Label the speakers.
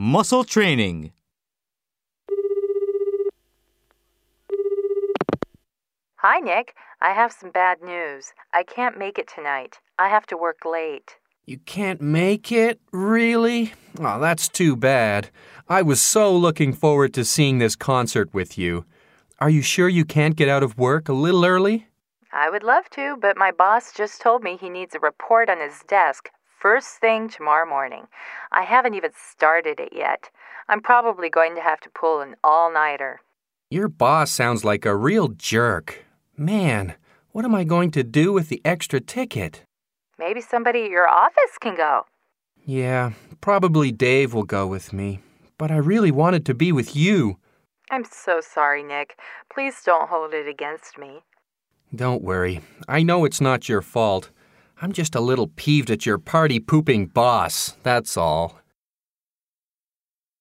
Speaker 1: Muscle training.
Speaker 2: Hi, Nick. I have some bad news. I can't make it tonight. I have to work late.
Speaker 3: You can't make it? Really? Oh, that's too bad. I was so looking forward to seeing this concert with you. Are you sure you can't get out of work a little early?
Speaker 2: I would love to, but my boss just told me he needs a report on his desk first thing tomorrow morning. I haven't even started it yet. I'm probably going to have to pull an all nighter.
Speaker 3: Your boss sounds like a real jerk. Man, what am I going to do with the extra ticket?
Speaker 2: Maybe somebody at your office can go.
Speaker 3: Yeah, probably Dave will go with me. But I really wanted to be with you.
Speaker 2: I'm so sorry, Nick. Please don't hold it against me.
Speaker 3: Don't worry. I know it's not your fault. I'm just a little peeved at your party pooping boss, that's all.